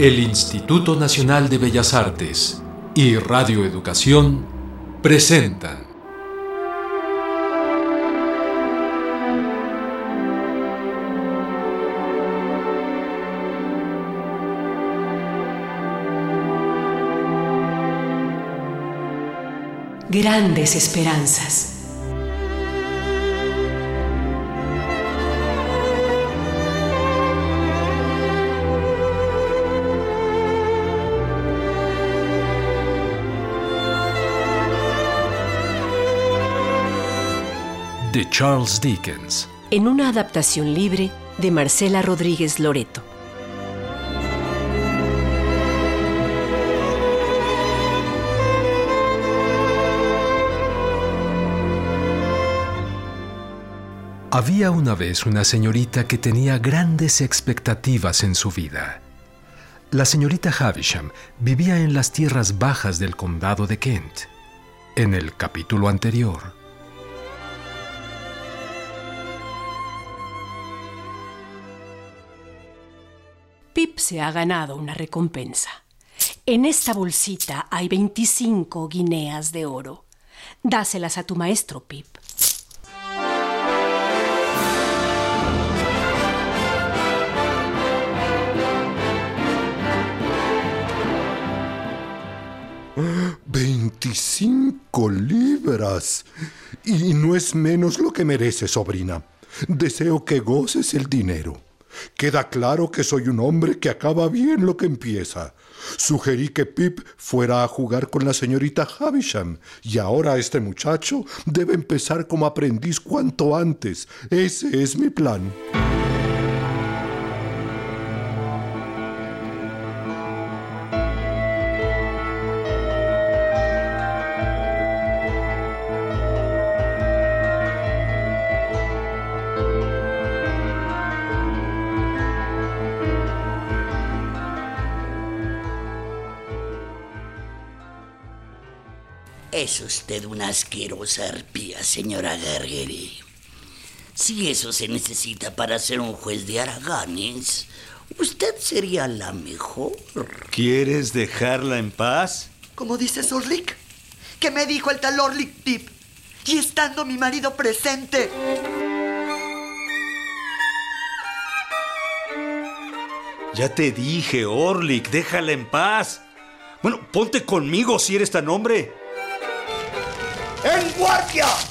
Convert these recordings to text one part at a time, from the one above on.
El Instituto Nacional de Bellas Artes y Radio Educación presentan Grandes Esperanzas. De Charles Dickens. En una adaptación libre de Marcela Rodríguez Loreto. Había una vez una señorita que tenía grandes expectativas en su vida. La señorita Havisham vivía en las tierras bajas del condado de Kent. En el capítulo anterior, se ha ganado una recompensa. En esta bolsita hay 25 guineas de oro. Dáselas a tu maestro, Pip. ¡25 libras! Y no es menos lo que merece, sobrina. Deseo que goces el dinero. Queda claro que soy un hombre que acaba bien lo que empieza. Sugerí que Pip fuera a jugar con la señorita Havisham y ahora este muchacho debe empezar como aprendiz cuanto antes. Ese es mi plan. Es usted una asquerosa arpía, señora Gargeri. Si eso se necesita para ser un juez de Araganes, usted sería la mejor. ¿Quieres dejarla en paz? ¿Cómo dices, Orlick? ¿Qué me dijo el tal Orlick Tip? Y estando mi marido presente. Ya te dije, Orlick, déjala en paz. Bueno, ponte conmigo si eres tan hombre. ¡En guardia!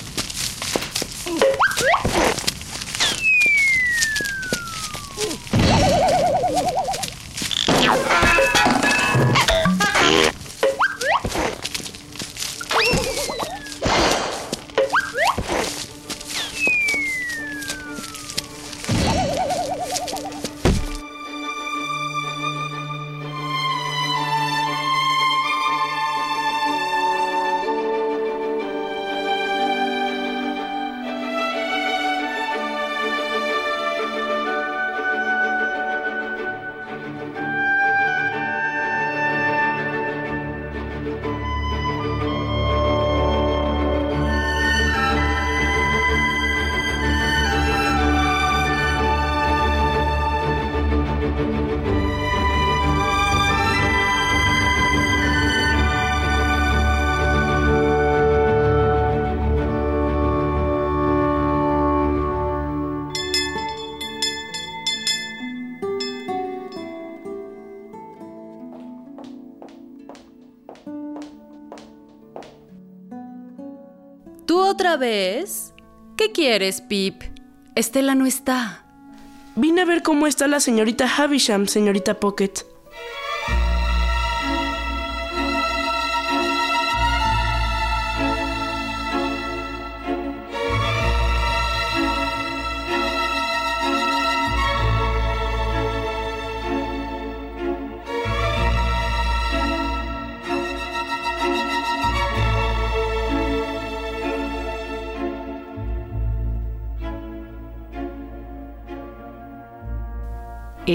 Vez? ¿Qué quieres, Pip? Estela no está. Vine a ver cómo está la señorita Havisham, señorita Pocket.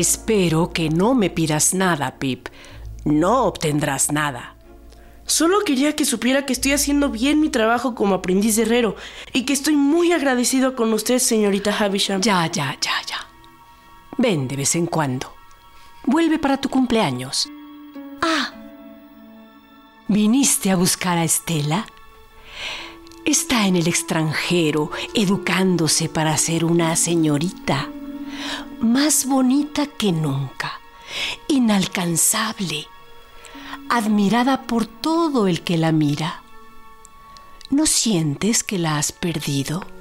Espero que no me pidas nada, Pip. No obtendrás nada. Solo quería que supiera que estoy haciendo bien mi trabajo como aprendiz de herrero y que estoy muy agradecido con usted, señorita Havisham. Ya, ya, ya, ya. Ven de vez en cuando. Vuelve para tu cumpleaños. Ah. ¿Viniste a buscar a Estela? Está en el extranjero, educándose para ser una señorita. Más bonita que nunca. Inalcanzable. Admirada por todo el que la mira. ¿No sientes que la has perdido?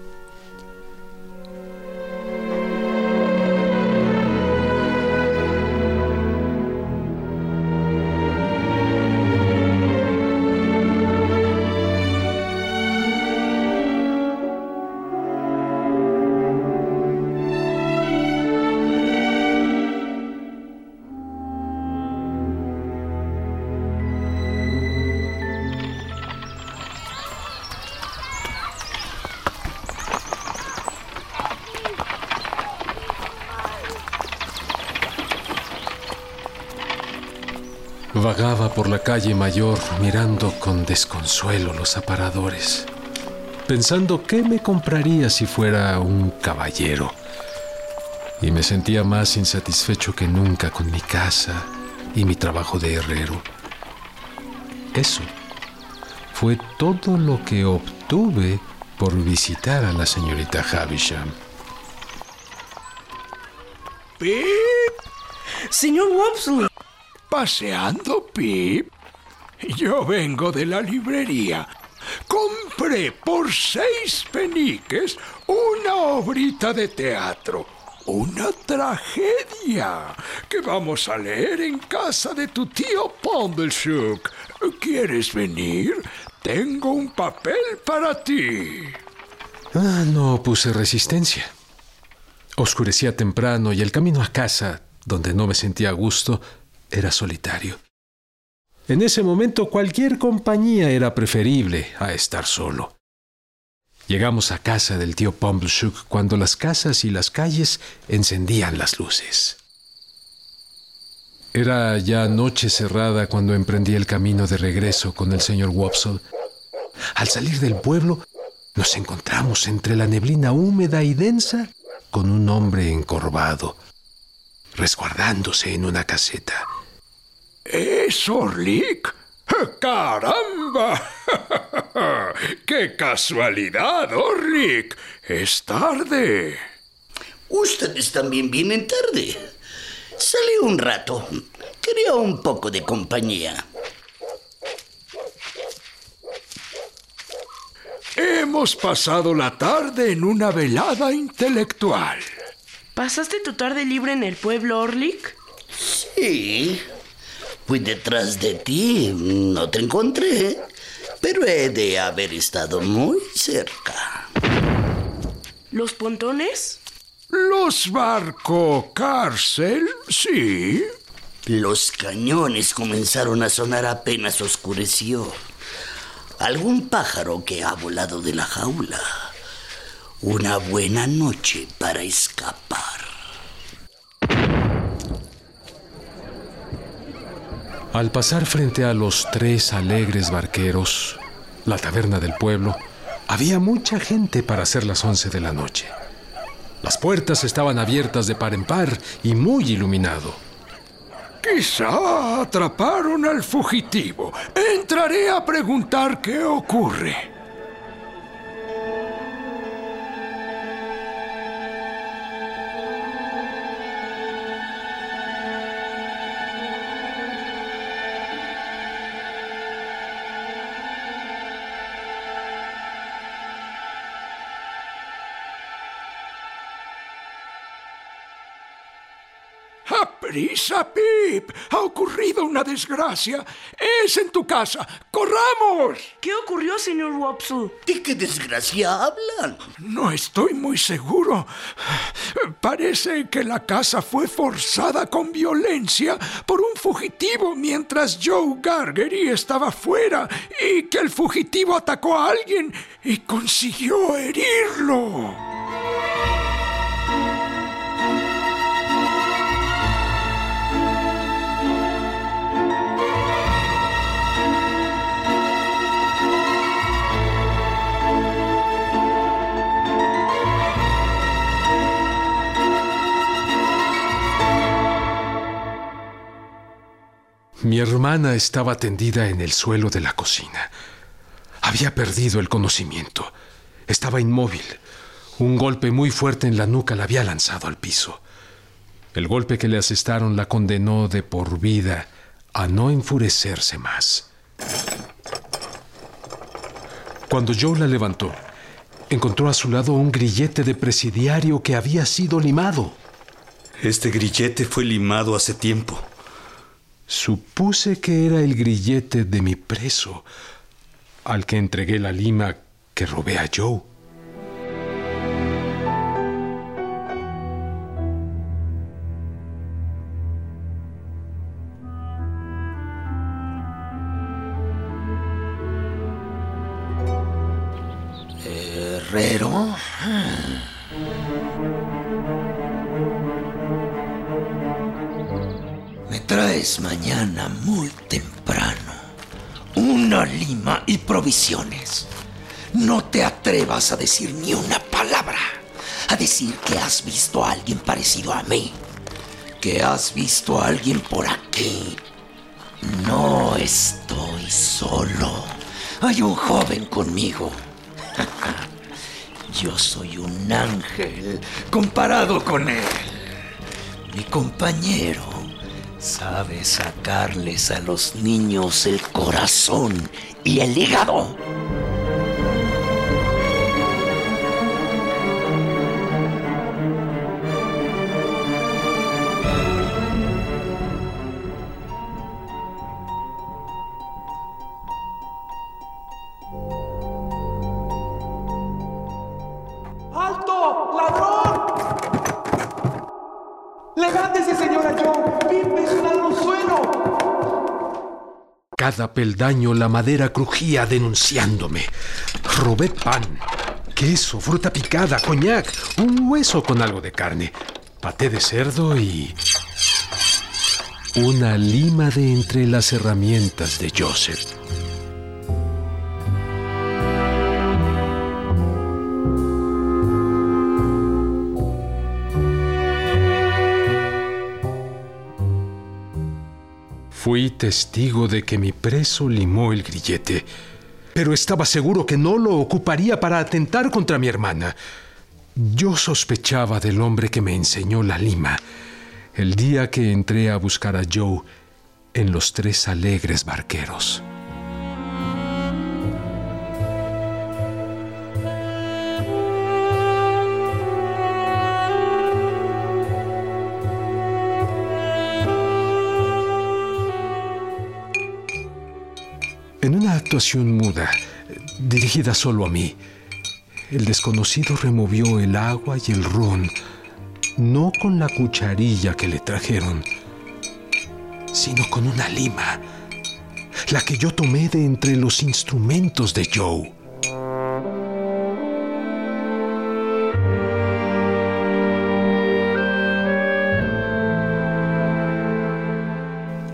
Vagaba por la calle mayor mirando con desconsuelo los aparadores, pensando qué me compraría si fuera un caballero. Y me sentía más insatisfecho que nunca con mi casa y mi trabajo de herrero. Eso fue todo lo que obtuve por visitar a la señorita Havisham. ¡Pip! Señor Wopsley, ¿Paseando, Pip? Yo vengo de la librería. Compré por seis peniques una obrita de teatro. Una tragedia que vamos a leer en casa de tu tío Pombleshook. ¿Quieres venir? Tengo un papel para ti. Ah, no puse resistencia. Oscurecía temprano y el camino a casa, donde no me sentía a gusto, era solitario. En ese momento cualquier compañía era preferible a estar solo. Llegamos a casa del tío Pumbleshook cuando las casas y las calles encendían las luces. Era ya noche cerrada cuando emprendí el camino de regreso con el señor Wopsle. Al salir del pueblo, nos encontramos entre la neblina húmeda y densa con un hombre encorvado, resguardándose en una caseta. ¿Es Orlick? ¡Caramba! ¡Qué casualidad, Orlick! Es tarde. Ustedes también vienen tarde. Salí un rato. Quería un poco de compañía. Hemos pasado la tarde en una velada intelectual. ¿pasaste tu tarde libre en el pueblo, Orlick? Sí. Fui detrás de ti. No te encontré. Pero he de haber estado muy cerca. ¿Los pontones? Los barco cárcel, sí. Los cañones comenzaron a sonar apenas oscureció. Algún pájaro que ha volado de la jaula. Una buena noche para escapar. Al pasar frente a los tres alegres barqueros, la taberna del pueblo, había mucha gente para hacer las once de la noche. Las puertas estaban abiertas de par en par y muy iluminado. Quizá atraparon al fugitivo. Entraré a preguntar qué ocurre. ¡Aprisa, Pip! Ha ocurrido una desgracia. Es en tu casa. ¡Corramos! ¿Qué ocurrió, señor Wopsle? ¿De qué desgracia hablan? No estoy muy seguro. Parece que la casa fue forzada con violencia por un fugitivo mientras Joe Gargery estaba fuera y que el fugitivo atacó a alguien y consiguió herirlo. Mi hermana estaba tendida en el suelo de la cocina. Había perdido el conocimiento. Estaba inmóvil. Un golpe muy fuerte en la nuca la había lanzado al piso. El golpe que le asestaron la condenó de por vida a no enfurecerse más. Cuando Joe la levantó, encontró a su lado un grillete de presidiario que había sido limado. Este grillete fue limado hace tiempo. Supuse que era el grillete de mi preso, al que entregué la lima que robé a Joe. Muy temprano una lima y provisiones. No te atrevas a decir ni una palabra. A decir que has visto a alguien parecido a mí. Que has visto a alguien por aquí. No estoy solo. Hay un joven conmigo. Yo soy un ángel comparado con él. Mi compañero sabe sacarles a los niños el corazón y el hígado. Cada peldaño la madera crujía denunciándome. Robé pan, queso, fruta picada, coñac, un hueso con algo de carne, paté de cerdo y... una lima de entre las herramientas de Joseph. Fui testigo de que mi preso limó el grillete, pero estaba seguro que no lo ocuparía para atentar contra mi hermana. Yo sospechaba del hombre que me enseñó la lima el día que entré a buscar a Joe en los tres alegres barqueros. En una actuación muda, dirigida solo a mí, el desconocido removió el agua y el ron, no con la cucharilla que le trajeron, sino con una lima, la que yo tomé de entre los instrumentos de Joe.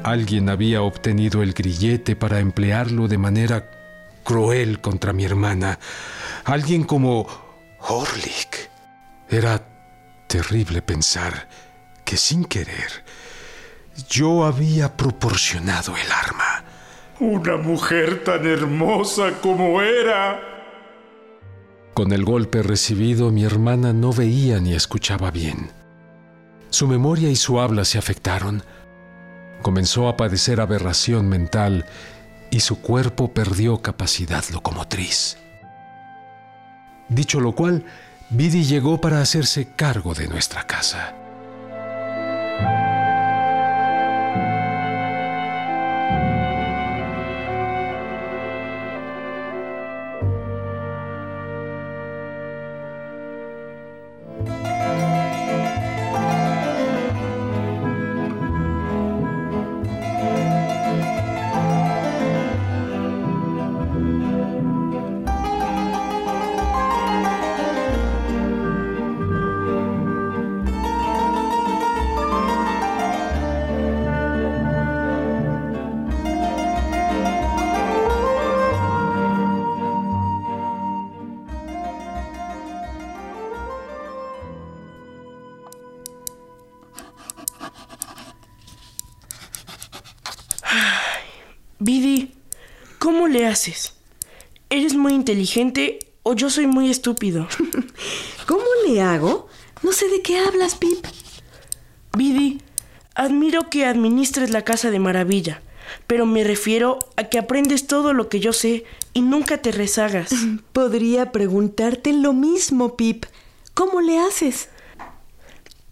Alguien había obtenido el grillete para emplearlo de manera cruel contra mi hermana. Alguien como Orlick. Era terrible pensar que sin querer yo había proporcionado el arma. Una mujer tan hermosa como era. Con el golpe recibido mi hermana no veía ni escuchaba bien. Su memoria y su habla se afectaron. Comenzó a padecer aberración mental y su cuerpo perdió capacidad locomotriz. Dicho lo cual, Biddy llegó para hacerse cargo de nuestra casa. Haces? ¿Eres muy inteligente o yo soy muy estúpido? ¿Cómo le hago? No sé de qué hablas, Pip. Bidi, admiro que administres la casa de maravilla, pero me refiero a que aprendes todo lo que yo sé y nunca te rezagas. Podría preguntarte lo mismo, Pip. ¿Cómo le haces?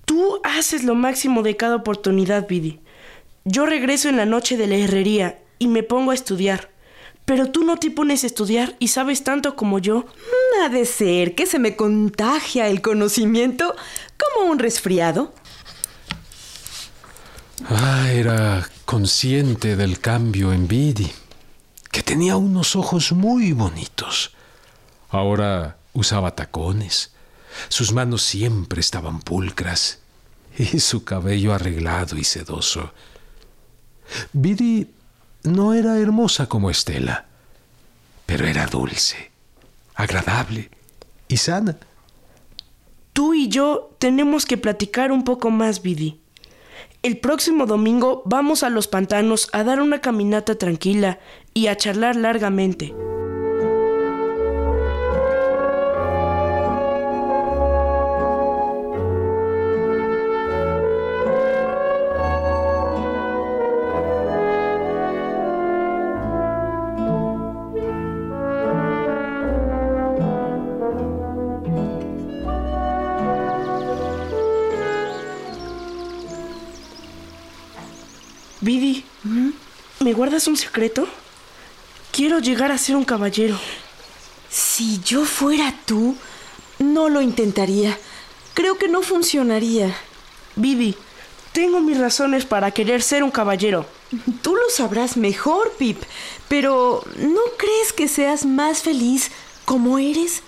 Tú haces lo máximo de cada oportunidad, Bidi. Yo regreso en la noche de la herrería y me pongo a estudiar. Pero tú no te pones a estudiar y sabes tanto como yo. No ha de ser que se me contagia el conocimiento como un resfriado. Ah, era consciente del cambio en Bidi, que tenía unos ojos muy bonitos. Ahora usaba tacones, sus manos siempre estaban pulcras y su cabello arreglado y sedoso. Bidi no era hermosa como Estela, pero era dulce, agradable y sana. Tú y yo tenemos que platicar un poco más, Bidi. El próximo domingo vamos a los pantanos a dar una caminata tranquila y a charlar largamente. Guardas un secreto? Quiero llegar a ser un caballero. Si yo fuera tú, no lo intentaría. Creo que no funcionaría. Bidi, tengo mis razones para querer ser un caballero. Tú lo sabrás mejor, Pip, pero ¿no crees que seas más feliz como eres?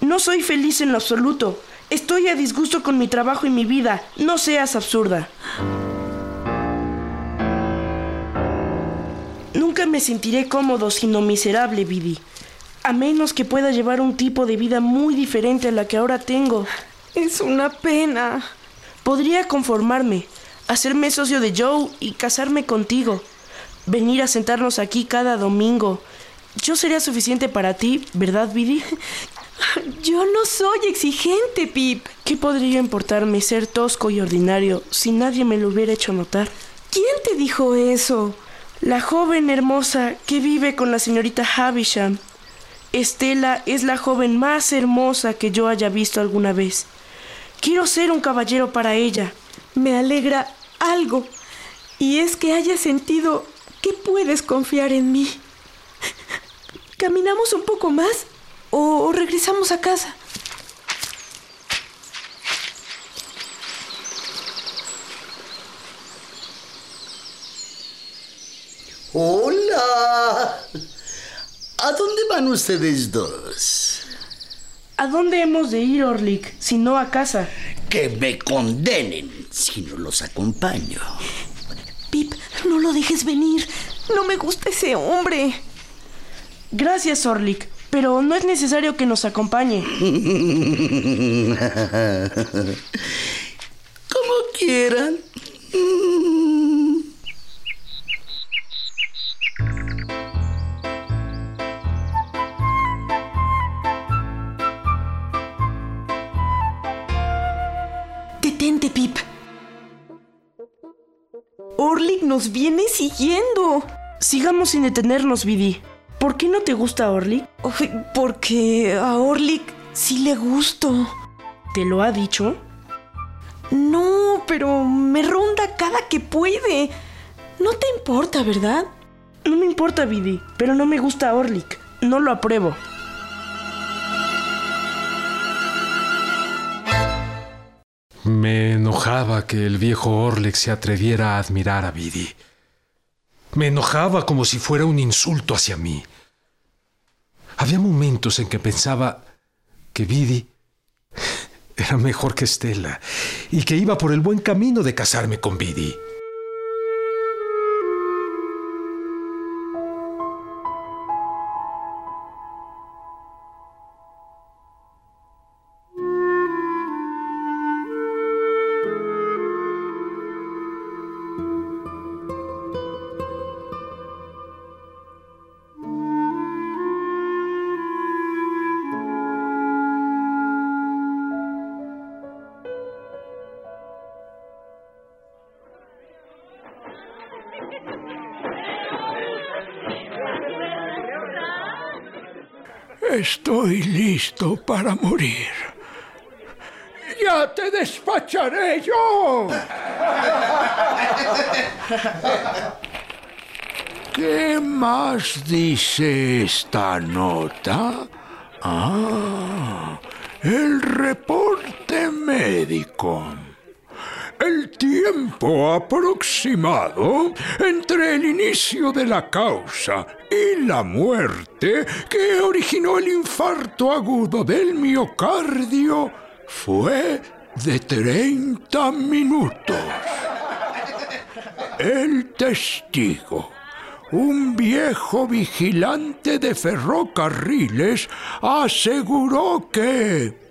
No soy feliz en lo absoluto. Estoy a disgusto con mi trabajo y mi vida. No seas absurda. Me sentiré cómodo sino miserable, Bidi. A menos que pueda llevar un tipo de vida muy diferente a la que ahora tengo. Es una pena. Podría conformarme, hacerme socio de Joe y casarme contigo. Venir a sentarnos aquí cada domingo. Yo sería suficiente para ti, ¿verdad, Bidi? Yo no soy exigente, Pip. ¿Qué podría importarme ser tosco y ordinario si nadie me lo hubiera hecho notar? ¿Quién te dijo eso? La joven hermosa que vive con la señorita Havisham. Estela es la joven más hermosa que yo haya visto alguna vez. Quiero ser un caballero para ella. Me alegra algo. Y es que haya sentido que puedes confiar en mí. ¿Caminamos un poco más o regresamos a casa? Hola. ¿A dónde van ustedes dos? ¿A dónde hemos de ir, Orlick, si no a casa? Que me condenen si no los acompaño. Pip, no lo dejes venir. No me gusta ese hombre. Gracias, Orlick, pero no es necesario que nos acompañe. Como quieran. Nos viene siguiendo. Sigamos sin detenernos, Bidi. ¿Por qué no te gusta Orlick? Ay, Porque a Orlick sí le gusto. ¿Te lo ha dicho? No, pero me ronda cada que puede. No te importa, ¿verdad? No me importa, Bidi, pero no me gusta Orlick. No lo apruebo. Me enojaba que el viejo Orlex se atreviera a admirar a Bidi. Me enojaba como si fuera un insulto hacia mí. Había momentos en que pensaba que Bidi era mejor que Estela y que iba por el buen camino de casarme con Bidi. Listo para morir. Ya te despacharé yo. ¿Qué más dice esta nota? Ah, el reporte médico. El tiempo aproximado entre el inicio de la causa y la muerte que originó el infarto agudo del miocardio fue de 30 minutos. El testigo, un viejo vigilante de ferrocarriles, aseguró que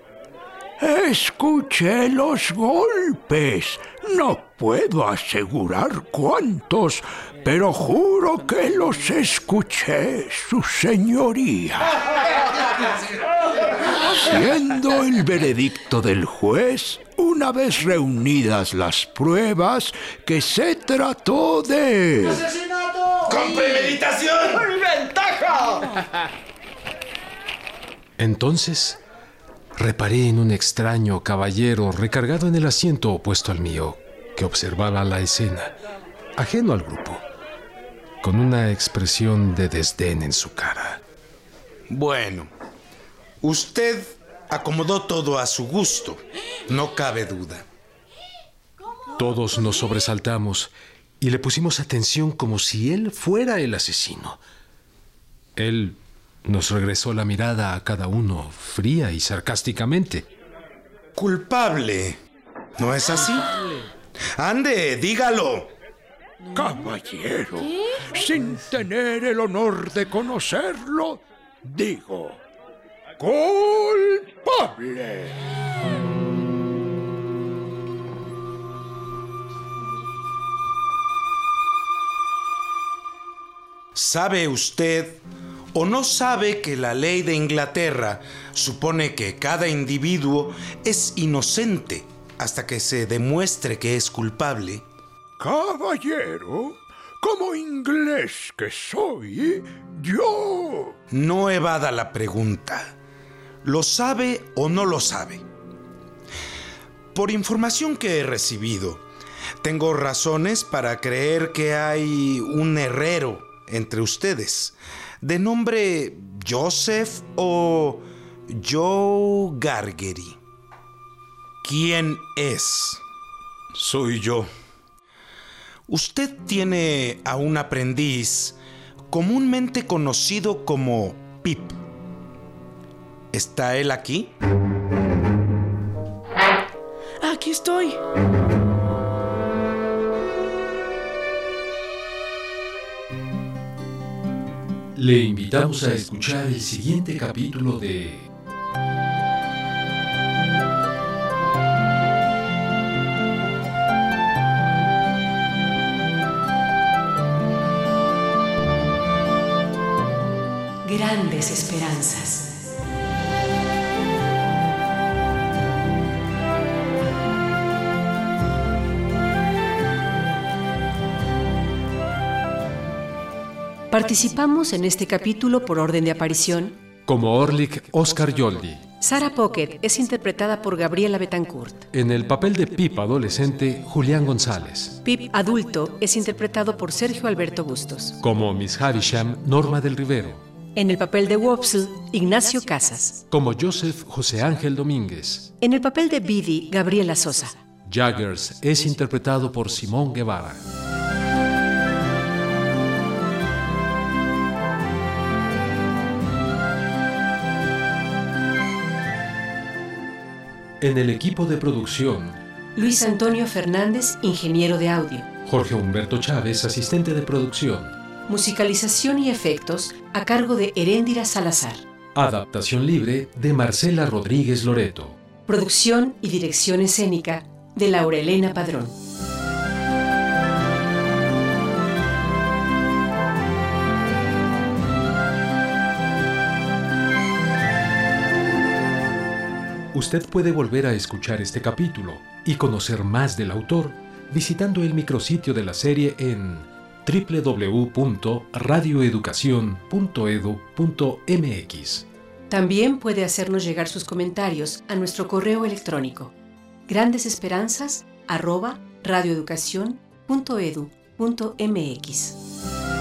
Escuché los golpes. No puedo asegurar cuántos, pero juro que los escuché, su señoría. Siendo el veredicto del juez, una vez reunidas las pruebas, que se trató de... ¡Asesinato! ¡Con premeditación! ¡Ventaja! Entonces reparé en un extraño caballero recargado en el asiento opuesto al mío, que observaba la escena, ajeno al grupo, con una expresión de desdén en su cara. Bueno, usted acomodó todo a su gusto, no cabe duda. Todos nos sobresaltamos y le pusimos atención como si él fuera el asesino. Él nos regresó la mirada a cada uno fría y sarcásticamente. Culpable. ¿No es así? Ande, dígalo. Caballero, sin tener el honor de conocerlo, digo, culpable. ¿Sabe usted o no sabe que la ley de Inglaterra supone que cada individuo es inocente hasta que se demuestre que es culpable? Caballero, como inglés que soy, yo... No evada la pregunta. ¿Lo sabe o no lo sabe? Por información que he recibido, tengo razones para creer que hay un herrero entre ustedes, de nombre Joseph o Joe Gargery. ¿Quién es? Soy yo. Usted tiene a un aprendiz comúnmente conocido como Pip. ¿Está él aquí? Aquí estoy. Le invitamos a escuchar el siguiente capítulo de Grandes esperanzas. Participamos en este capítulo por orden de aparición. Como Orlik Oscar Yoldi. Sara Pocket es interpretada por Gabriela Betancourt. En el papel de Pip adolescente, Julián González. Pip adulto es interpretado por Sergio Alberto Bustos. Como Miss Havisham, Norma del Rivero. En el papel de Wopsle, Ignacio Casas. Como Joseph José Ángel Domínguez. En el papel de Biddy, Gabriela Sosa. Jaggers es interpretado por Simón Guevara. En el equipo de producción, Luis Antonio Fernández, ingeniero de audio. Jorge Humberto Chávez, asistente de producción. Musicalización y efectos a cargo de Heréndira Salazar. Adaptación libre de Marcela Rodríguez Loreto. Producción y dirección escénica de Laurelena Padrón. Usted puede volver a escuchar este capítulo y conocer más del autor visitando el micrositio de la serie en www.radioeducacion.edu.mx También puede hacernos llegar sus comentarios a nuestro correo electrónico grandesesperanzas@radioeducacion.edu.mx.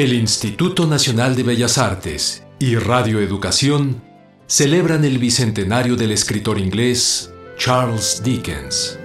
El Instituto Nacional de Bellas Artes y Radio Educación celebran el bicentenario del escritor inglés Charles Dickens.